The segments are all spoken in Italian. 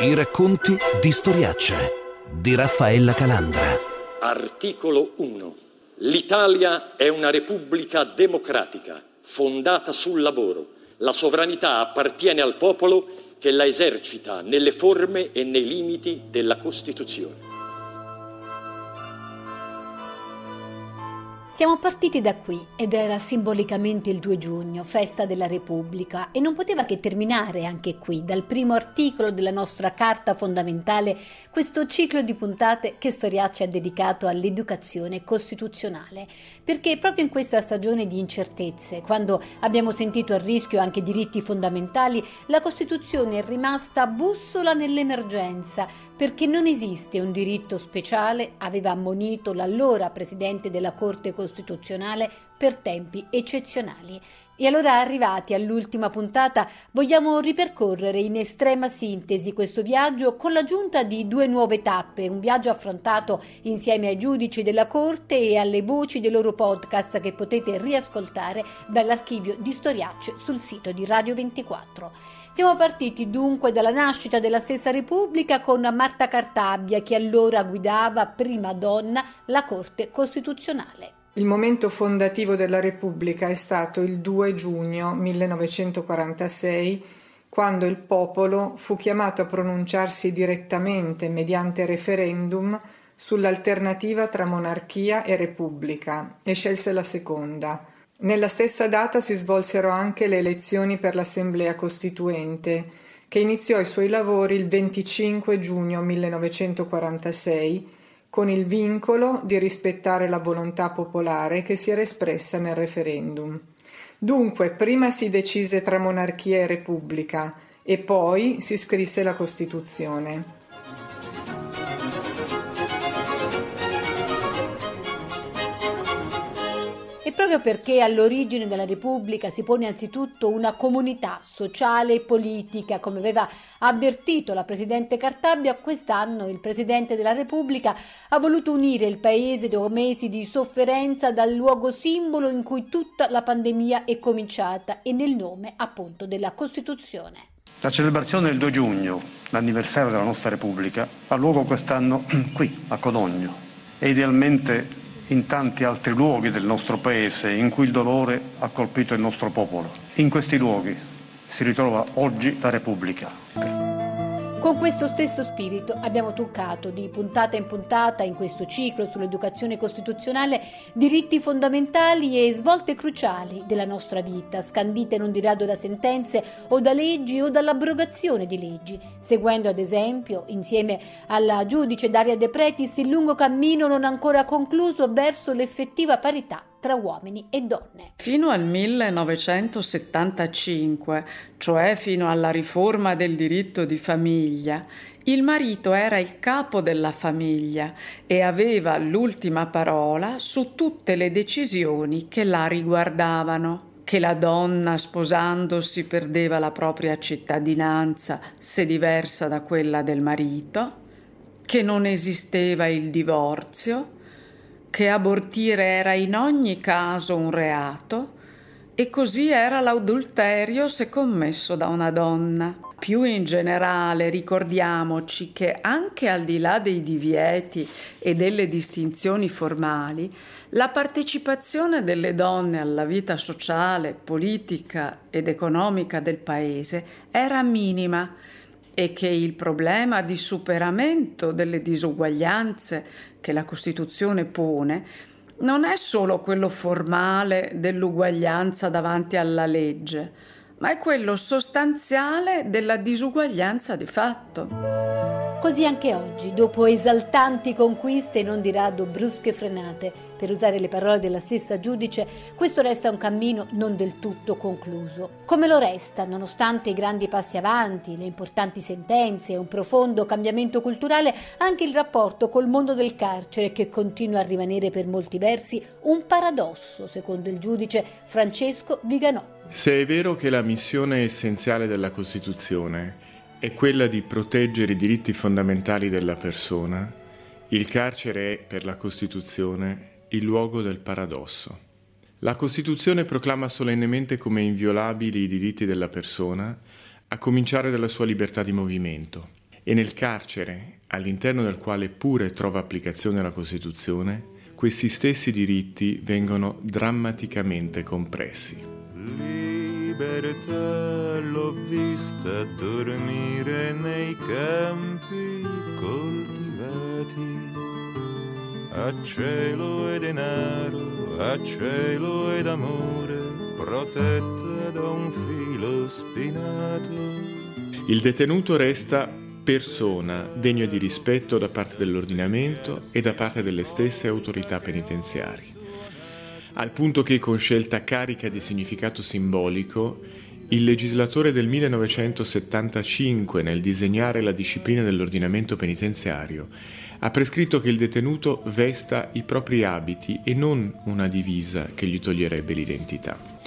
I racconti di Storiacce di Raffaella Calandra. Articolo 1. L'Italia è una repubblica democratica, fondata sul lavoro. La sovranità appartiene al popolo che la esercita nelle forme e nei limiti della Costituzione. Siamo partiti da qui ed era simbolicamente il 2 giugno, festa della Repubblica, e non poteva che terminare anche qui, dal primo articolo della nostra Carta fondamentale, questo ciclo di puntate che Storiacci ha dedicato all'educazione costituzionale, perché proprio in questa stagione di incertezze, quando abbiamo sentito a rischio anche diritti fondamentali, la Costituzione è rimasta bussola nell'emergenza, perché non esiste un diritto speciale, aveva ammonito l'allora Presidente della Corte Costituzionale per tempi eccezionali. E allora, arrivati all'ultima puntata, vogliamo ripercorrere in estrema sintesi questo viaggio con l'aggiunta di due nuove tappe, un viaggio affrontato insieme ai giudici della Corte e alle voci dei loro podcast che potete riascoltare dall'archivio di Storiacce sul sito di Radio 24. Siamo partiti dunque dalla nascita della stessa Repubblica con Marta Cartabia che allora guidava prima donna la Corte Costituzionale. Il momento fondativo della Repubblica è stato il 2 giugno 1946, quando il popolo fu chiamato a pronunciarsi direttamente mediante referendum sull'alternativa tra monarchia e repubblica e scelse la seconda. Nella stessa data si svolsero anche le elezioni per l'Assemblea Costituente, che iniziò i suoi lavori il 25 giugno 1946 con il vincolo di rispettare la volontà popolare che si era espressa nel referendum. Dunque, prima si decise tra monarchia e repubblica e poi si scrisse la Costituzione. Proprio perché all'origine della Repubblica si pone anzitutto una comunità sociale e politica, come aveva avvertito la Presidente Cartabia, quest'anno il Presidente della Repubblica ha voluto unire il Paese dopo mesi di sofferenza dal luogo simbolo in cui tutta la pandemia è cominciata e nel nome appunto della Costituzione. La celebrazione del 2 giugno, l'anniversario della nostra Repubblica, ha luogo quest'anno qui, a Codogno, e idealmente in tanti altri luoghi del nostro Paese in cui il dolore ha colpito il nostro popolo. In questi luoghi si ritrova oggi la Repubblica. Con questo stesso spirito abbiamo toccato di puntata in puntata in questo ciclo sull'educazione costituzionale diritti fondamentali e svolte cruciali della nostra vita, scandite non di rado da sentenze o da leggi o dall'abrogazione di leggi, seguendo ad esempio, insieme alla giudice Daria De Pretis, il lungo cammino non ancora concluso verso l'effettiva parità tra uomini e donne. Fino al 1975, cioè fino alla riforma del diritto di famiglia, il marito era il capo della famiglia e aveva l'ultima parola su tutte le decisioni che la riguardavano che la donna sposandosi perdeva la propria cittadinanza se diversa da quella del marito, che non esisteva il divorzio, che abortire era in ogni caso un reato e così era l'adulterio se commesso da una donna. Più in generale ricordiamoci che anche al di là dei divieti e delle distinzioni formali, la partecipazione delle donne alla vita sociale, politica ed economica del paese era minima e che il problema di superamento delle disuguaglianze che la Costituzione pone non è solo quello formale dell'uguaglianza davanti alla legge, ma è quello sostanziale della disuguaglianza di fatto. Così anche oggi, dopo esaltanti conquiste e non di rado brusche frenate, per usare le parole della stessa giudice, questo resta un cammino non del tutto concluso. Come lo resta, nonostante i grandi passi avanti, le importanti sentenze e un profondo cambiamento culturale, anche il rapporto col mondo del carcere che continua a rimanere per molti versi un paradosso, secondo il giudice Francesco Viganò. Se è vero che la missione essenziale della Costituzione è quella di proteggere i diritti fondamentali della persona, il carcere è, per la Costituzione, il luogo del paradosso. La Costituzione proclama solennemente come inviolabili i diritti della persona, a cominciare dalla sua libertà di movimento. e nel carcere, all'interno del quale pure trova applicazione la Costituzione, questi stessi diritti vengono drammaticamente compressi. Libertà l'ho vista dormire nei campi coltivati, a cielo e denaro, a cielo ed amore, protetta da un filo spinato. Il detenuto resta persona degno di rispetto da parte dell'ordinamento e da parte delle stesse autorità penitenziarie. Al punto che con scelta carica di significato simbolico, il legislatore del 1975, nel disegnare la disciplina dell'ordinamento penitenziario, ha prescritto che il detenuto vesta i propri abiti e non una divisa che gli toglierebbe l'identità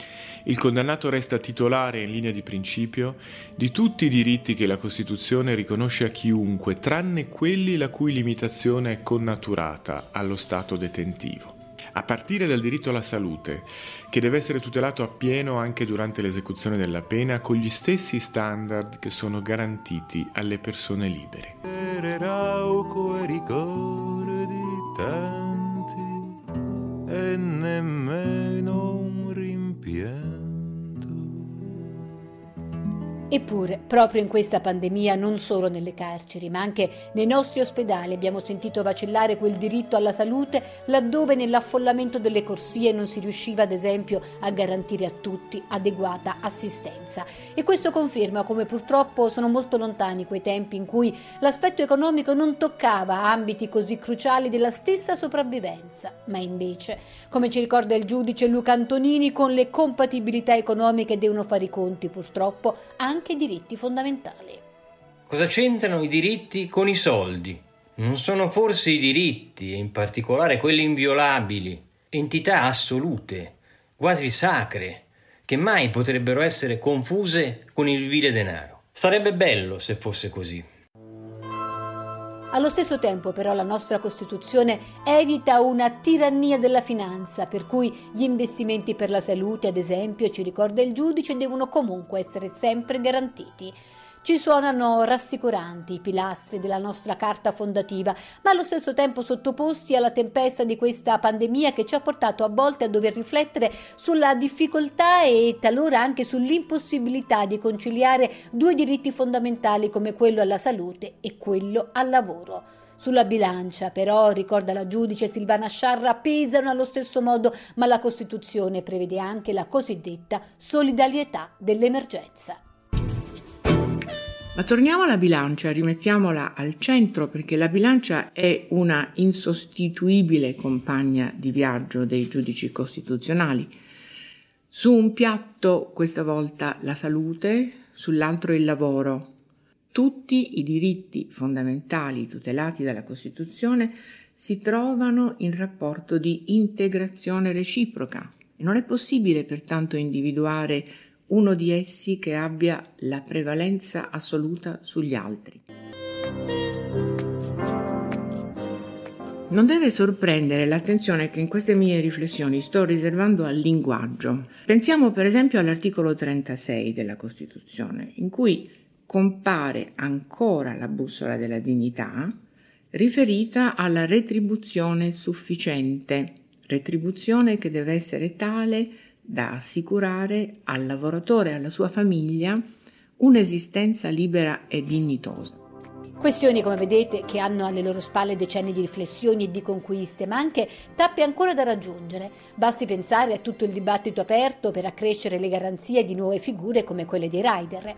il condannato resta titolare in linea di principio di tutti i diritti che la Costituzione riconosce a chiunque, tranne quelli la cui limitazione è connaturata allo stato detentivo. A partire dal diritto alla salute, che deve essere tutelato appieno anche durante l'esecuzione della pena con gli stessi standard che sono garantiti alle persone libere. E nemmeno Eppure, proprio in questa pandemia, non solo nelle carceri, ma anche nei nostri ospedali abbiamo sentito vacillare quel diritto alla salute laddove nell'affollamento delle corsie non si riusciva, ad esempio, a garantire a tutti adeguata assistenza. E questo conferma come purtroppo sono molto lontani quei tempi in cui l'aspetto economico non toccava ambiti così cruciali della stessa sopravvivenza, ma invece, come ci ricorda il giudice Luca Antonini, con le compatibilità economiche devono fare i conti, purtroppo, anche anche i diritti fondamentali. Cosa c'entrano i diritti con i soldi? Non sono forse i diritti, e in particolare quelli inviolabili, entità assolute, quasi sacre, che mai potrebbero essere confuse con il vile denaro? Sarebbe bello se fosse così. Allo stesso tempo però la nostra Costituzione evita una tirannia della finanza, per cui gli investimenti per la salute, ad esempio, ci ricorda il giudice, devono comunque essere sempre garantiti. Ci suonano rassicuranti i pilastri della nostra carta fondativa, ma allo stesso tempo sottoposti alla tempesta di questa pandemia che ci ha portato a volte a dover riflettere sulla difficoltà e talora anche sull'impossibilità di conciliare due diritti fondamentali come quello alla salute e quello al lavoro. Sulla bilancia, però, ricorda la giudice Silvana Sciarra, pesano allo stesso modo, ma la Costituzione prevede anche la cosiddetta solidarietà dell'emergenza. Ma torniamo alla bilancia, rimettiamola al centro perché la bilancia è una insostituibile compagna di viaggio dei giudici costituzionali. Su un piatto questa volta la salute, sull'altro il lavoro. Tutti i diritti fondamentali tutelati dalla Costituzione si trovano in rapporto di integrazione reciproca non è possibile pertanto individuare uno di essi che abbia la prevalenza assoluta sugli altri. Non deve sorprendere l'attenzione che in queste mie riflessioni sto riservando al linguaggio. Pensiamo per esempio all'articolo 36 della Costituzione, in cui compare ancora la bussola della dignità riferita alla retribuzione sufficiente, retribuzione che deve essere tale da assicurare al lavoratore e alla sua famiglia un'esistenza libera e dignitosa. Questioni, come vedete, che hanno alle loro spalle decenni di riflessioni e di conquiste, ma anche tappe ancora da raggiungere. Basti pensare a tutto il dibattito aperto per accrescere le garanzie di nuove figure come quelle dei rider.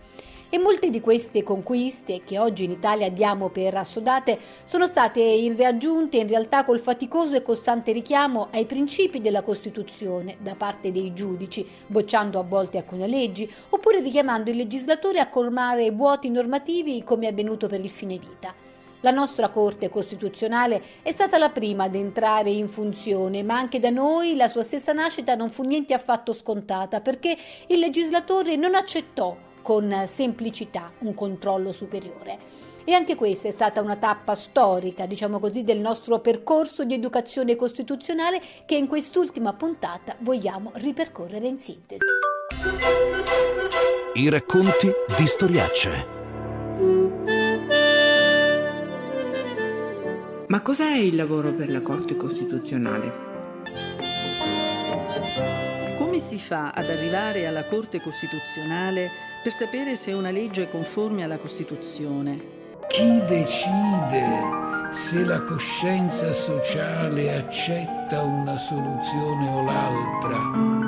E molte di queste conquiste che oggi in Italia diamo per assodate sono state raggiunte in realtà col faticoso e costante richiamo ai principi della Costituzione da parte dei giudici, bocciando a volte alcune leggi, oppure richiamando il legislatore a colmare vuoti normativi come è avvenuto per il fine vita. La nostra Corte Costituzionale è stata la prima ad entrare in funzione, ma anche da noi la sua stessa nascita non fu niente affatto scontata, perché il legislatore non accettò con semplicità un controllo superiore. E anche questa è stata una tappa storica, diciamo così, del nostro percorso di educazione costituzionale che in quest'ultima puntata vogliamo ripercorrere in sintesi. I racconti di storiacce. Ma cos'è il lavoro per la Corte Costituzionale? Si fa ad arrivare alla Corte Costituzionale per sapere se una legge è conforme alla Costituzione? Chi decide se la coscienza sociale accetta una soluzione o l'altra?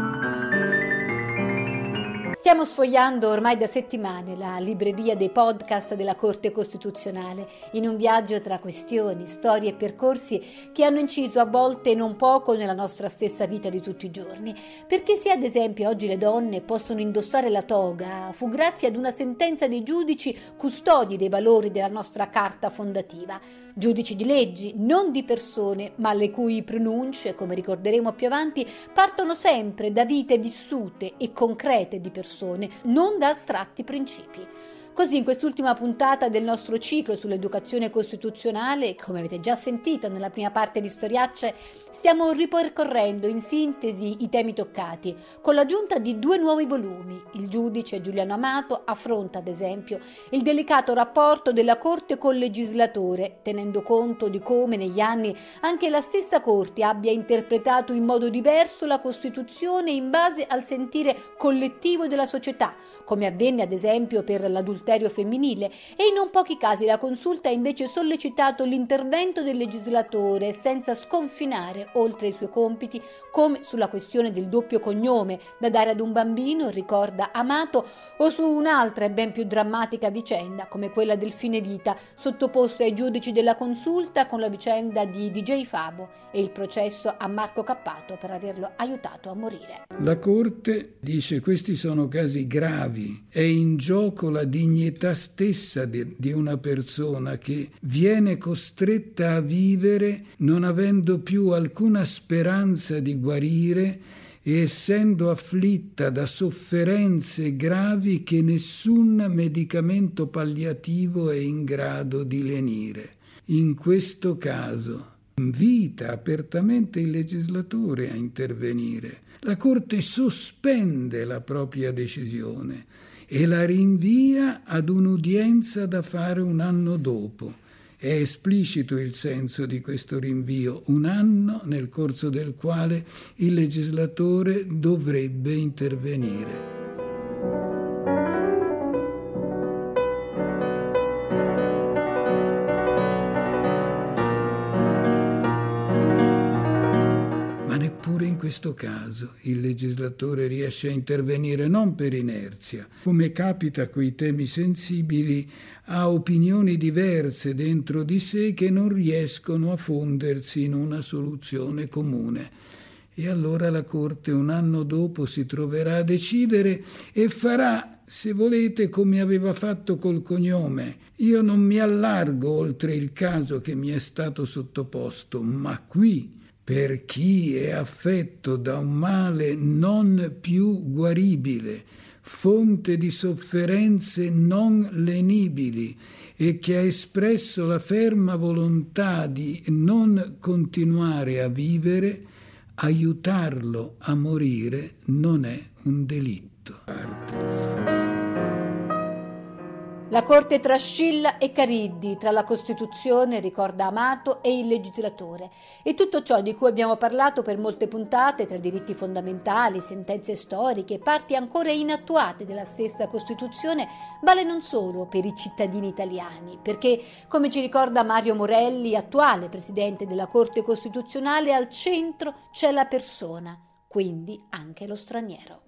Stiamo sfogliando ormai da settimane la libreria dei podcast della Corte Costituzionale, in un viaggio tra questioni, storie e percorsi che hanno inciso a volte non poco nella nostra stessa vita di tutti i giorni. Perché se ad esempio oggi le donne possono indossare la toga, fu grazie ad una sentenza dei giudici custodi dei valori della nostra carta fondativa giudici di leggi, non di persone, ma le cui pronunce, come ricorderemo più avanti, partono sempre da vite vissute e concrete di persone, non da astratti principi. Così in quest'ultima puntata del nostro ciclo sull'educazione costituzionale, come avete già sentito nella prima parte di Storiacce, stiamo ripercorrendo in sintesi i temi toccati, con l'aggiunta di due nuovi volumi. Il giudice Giuliano Amato affronta, ad esempio, il delicato rapporto della Corte col legislatore, tenendo conto di come negli anni anche la stessa Corte abbia interpretato in modo diverso la Costituzione in base al sentire collettivo della società, come avvenne ad esempio per l'adulterio femminile, e in non pochi casi la consulta ha invece sollecitato l'intervento del legislatore senza sconfinare oltre i suoi compiti, come sulla questione del doppio cognome da dare ad un bambino, ricorda Amato, o su un'altra e ben più drammatica vicenda, come quella del fine vita, sottoposto ai giudici della consulta con la vicenda di DJ Fabo e il processo a Marco Cappato per averlo aiutato a morire. La Corte dice questi sono casi gravi, è in gioco la dignità stessa di, di una persona che viene costretta a vivere non avendo più alcuna speranza di guarire e essendo afflitta da sofferenze gravi che nessun medicamento palliativo è in grado di lenire. In questo caso invita apertamente il legislatore a intervenire la Corte sospende la propria decisione e la rinvia ad un'udienza da fare un anno dopo. È esplicito il senso di questo rinvio, un anno nel corso del quale il legislatore dovrebbe intervenire. Questo caso il legislatore riesce a intervenire non per inerzia, come capita coi temi sensibili, ha opinioni diverse dentro di sé che non riescono a fondersi in una soluzione comune. E allora la Corte un anno dopo si troverà a decidere e farà, se volete, come aveva fatto col cognome. Io non mi allargo oltre il caso che mi è stato sottoposto, ma qui per chi è affetto da un male non più guaribile, fonte di sofferenze non lenibili e che ha espresso la ferma volontà di non continuare a vivere, aiutarlo a morire non è un delitto. La Corte tra Scilla e Cariddi, tra la Costituzione, ricorda Amato, e il legislatore. E tutto ciò di cui abbiamo parlato per molte puntate, tra diritti fondamentali, sentenze storiche, parti ancora inattuate della stessa Costituzione, vale non solo per i cittadini italiani, perché, come ci ricorda Mario Morelli, attuale Presidente della Corte Costituzionale, al centro c'è la persona, quindi anche lo straniero.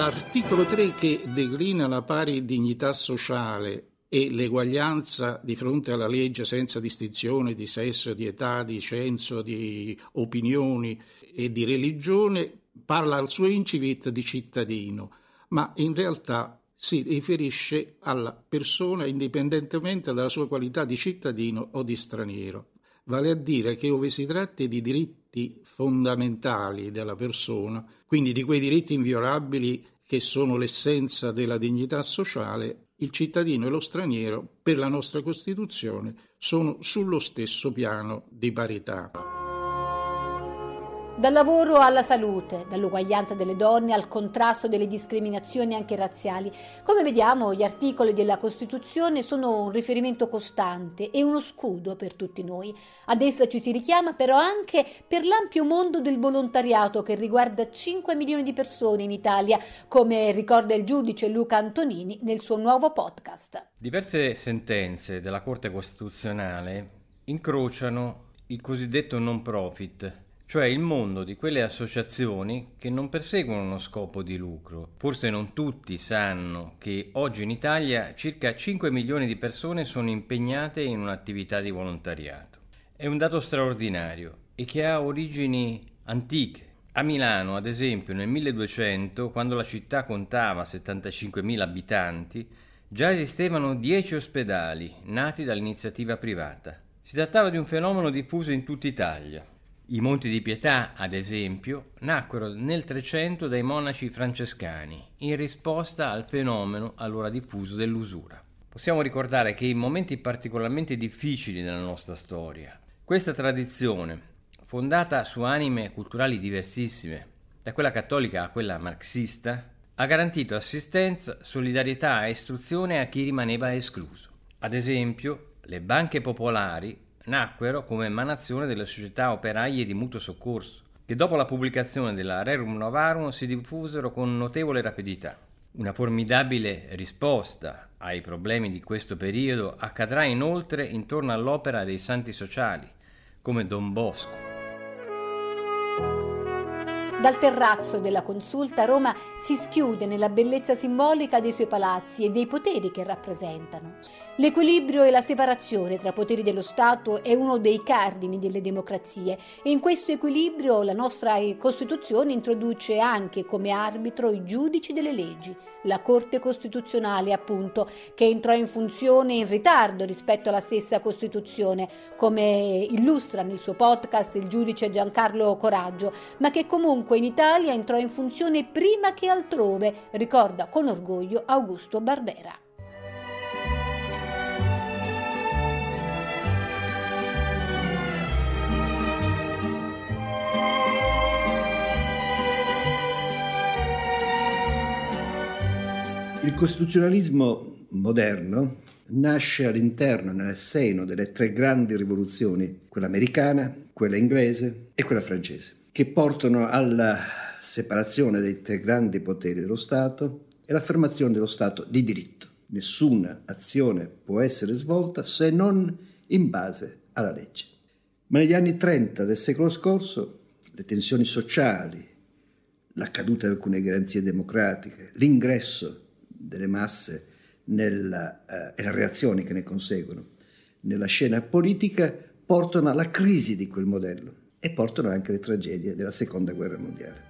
L'articolo 3 che declina la pari dignità sociale e l'eguaglianza di fronte alla legge senza distinzione di sesso, di età, di censo, di opinioni e di religione, parla al suo incipit di cittadino, ma in realtà si riferisce alla persona indipendentemente dalla sua qualità di cittadino o di straniero. Vale a dire che ove si tratti di diritti fondamentali della persona, quindi di quei diritti inviolabili che sono l'essenza della dignità sociale, il cittadino e lo straniero, per la nostra Costituzione, sono sullo stesso piano di parità. Dal lavoro alla salute, dall'uguaglianza delle donne al contrasto delle discriminazioni anche razziali. Come vediamo, gli articoli della Costituzione sono un riferimento costante e uno scudo per tutti noi. Ad essa ci si richiama però anche per l'ampio mondo del volontariato che riguarda 5 milioni di persone in Italia, come ricorda il giudice Luca Antonini nel suo nuovo podcast. Diverse sentenze della Corte Costituzionale incrociano il cosiddetto non profit cioè il mondo di quelle associazioni che non perseguono uno scopo di lucro. Forse non tutti sanno che oggi in Italia circa 5 milioni di persone sono impegnate in un'attività di volontariato. È un dato straordinario e che ha origini antiche. A Milano, ad esempio, nel 1200, quando la città contava 75.000 abitanti, già esistevano 10 ospedali nati dall'iniziativa privata. Si trattava di un fenomeno diffuso in tutta Italia. I Monti di Pietà, ad esempio, nacquero nel Trecento dai monaci francescani in risposta al fenomeno allora diffuso dell'usura. Possiamo ricordare che in momenti particolarmente difficili della nostra storia, questa tradizione, fondata su anime culturali diversissime, da quella cattolica a quella marxista, ha garantito assistenza, solidarietà e istruzione a chi rimaneva escluso. Ad esempio, le banche popolari nacquero come emanazione delle società operaie di mutuo soccorso, che dopo la pubblicazione della Rerum Novarum si diffusero con notevole rapidità. Una formidabile risposta ai problemi di questo periodo accadrà inoltre intorno all'opera dei santi sociali, come Don Bosco. Dal terrazzo della consulta Roma si schiude nella bellezza simbolica dei suoi palazzi e dei poteri che rappresentano. L'equilibrio e la separazione tra poteri dello Stato è uno dei cardini delle democrazie e in questo equilibrio la nostra Costituzione introduce anche come arbitro i giudici delle leggi, la Corte Costituzionale appunto, che entrò in funzione in ritardo rispetto alla stessa Costituzione, come illustra nel suo podcast il giudice Giancarlo Coraggio, ma che comunque in Italia entrò in funzione prima che altrove, ricorda con orgoglio Augusto Barbera. Il costituzionalismo moderno nasce all'interno, nel seno delle tre grandi rivoluzioni, quella americana, quella inglese e quella francese, che portano alla separazione dei tre grandi poteri dello Stato e l'affermazione dello Stato di diritto. Nessuna azione può essere svolta se non in base alla legge. Ma negli anni 30 del secolo scorso le tensioni sociali, la caduta di alcune garanzie democratiche, l'ingresso delle masse nella, eh, e le reazioni che ne conseguono nella scena politica portano alla crisi di quel modello e portano anche alle tragedie della seconda guerra mondiale.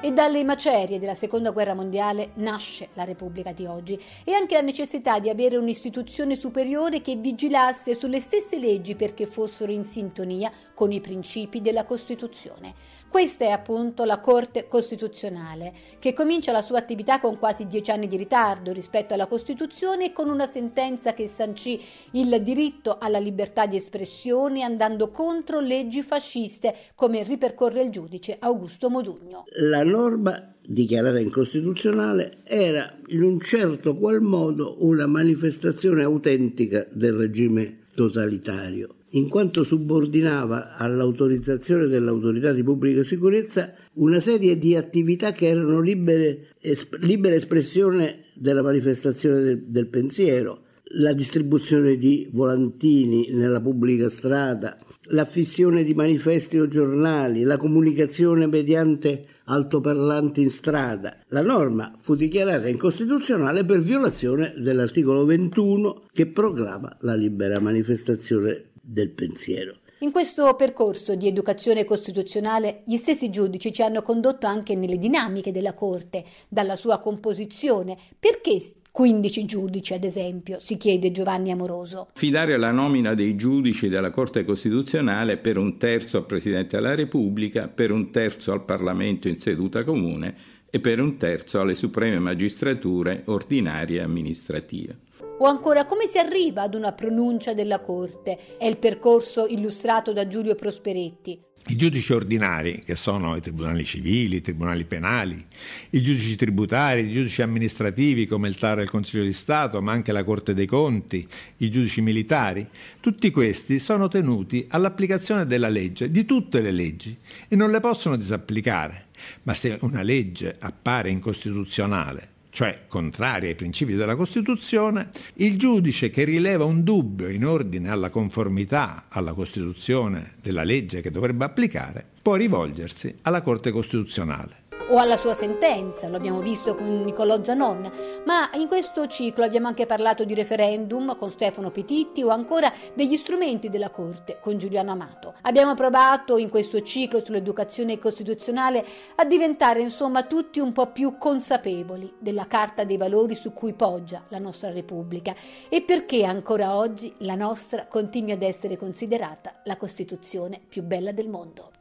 E dalle macerie della seconda guerra mondiale nasce la Repubblica di oggi e anche la necessità di avere un'istituzione superiore che vigilasse sulle stesse leggi perché fossero in sintonia con i principi della Costituzione. Questa è appunto la Corte Costituzionale, che comincia la sua attività con quasi dieci anni di ritardo rispetto alla Costituzione e con una sentenza che sancì il diritto alla libertà di espressione andando contro leggi fasciste, come ripercorre il giudice Augusto Modugno. La norma dichiarata incostituzionale era in un certo qual modo una manifestazione autentica del regime totalitario in quanto subordinava all'autorizzazione dell'autorità di pubblica sicurezza una serie di attività che erano libere, esp- libera espressione della manifestazione del, del pensiero, la distribuzione di volantini nella pubblica strada, l'affissione di manifesti o giornali, la comunicazione mediante altoparlanti in strada. La norma fu dichiarata incostituzionale per violazione dell'articolo 21 che proclama la libera manifestazione del pensiero. In questo percorso di educazione costituzionale gli stessi giudici ci hanno condotto anche nelle dinamiche della Corte, dalla sua composizione. Perché 15 giudici, ad esempio, si chiede Giovanni Amoroso. Fidare la nomina dei giudici della Corte Costituzionale per un terzo al Presidente della Repubblica, per un terzo al Parlamento in seduta comune e per un terzo alle supreme magistrature ordinarie e amministrative. O ancora come si arriva ad una pronuncia della Corte? È il percorso illustrato da Giulio Prosperetti. I giudici ordinari, che sono i tribunali civili, i tribunali penali, i giudici tributari, i giudici amministrativi come il TAR e il Consiglio di Stato, ma anche la Corte dei Conti, i giudici militari, tutti questi sono tenuti all'applicazione della legge, di tutte le leggi, e non le possono disapplicare. Ma se una legge appare incostituzionale cioè contraria ai principi della Costituzione, il giudice che rileva un dubbio in ordine alla conformità alla Costituzione della legge che dovrebbe applicare può rivolgersi alla Corte Costituzionale o alla sua sentenza, lo abbiamo visto con Niccolò Gianon, ma in questo ciclo abbiamo anche parlato di referendum con Stefano Petitti o ancora degli strumenti della Corte con Giuliano Amato. Abbiamo provato in questo ciclo sull'educazione costituzionale a diventare insomma tutti un po' più consapevoli della Carta dei valori su cui poggia la nostra Repubblica e perché ancora oggi la nostra continui ad essere considerata la Costituzione più bella del mondo.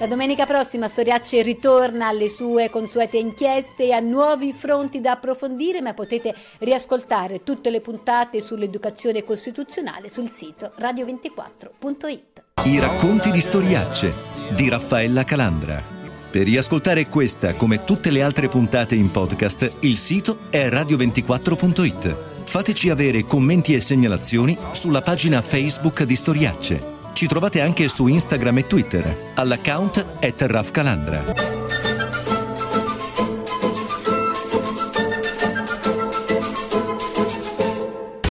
La domenica prossima Storiacci ritorna alle sue consuete inchieste e a nuovi fronti da approfondire, ma potete riascoltare tutte le puntate sull'educazione costituzionale sul sito radio24.it. I racconti di Storiacce di Raffaella Calandra. Per riascoltare questa come tutte le altre puntate in podcast, il sito è radio24.it. Fateci avere commenti e segnalazioni sulla pagina Facebook di Storiacce ci trovate anche su Instagram e Twitter all'account at Calandra.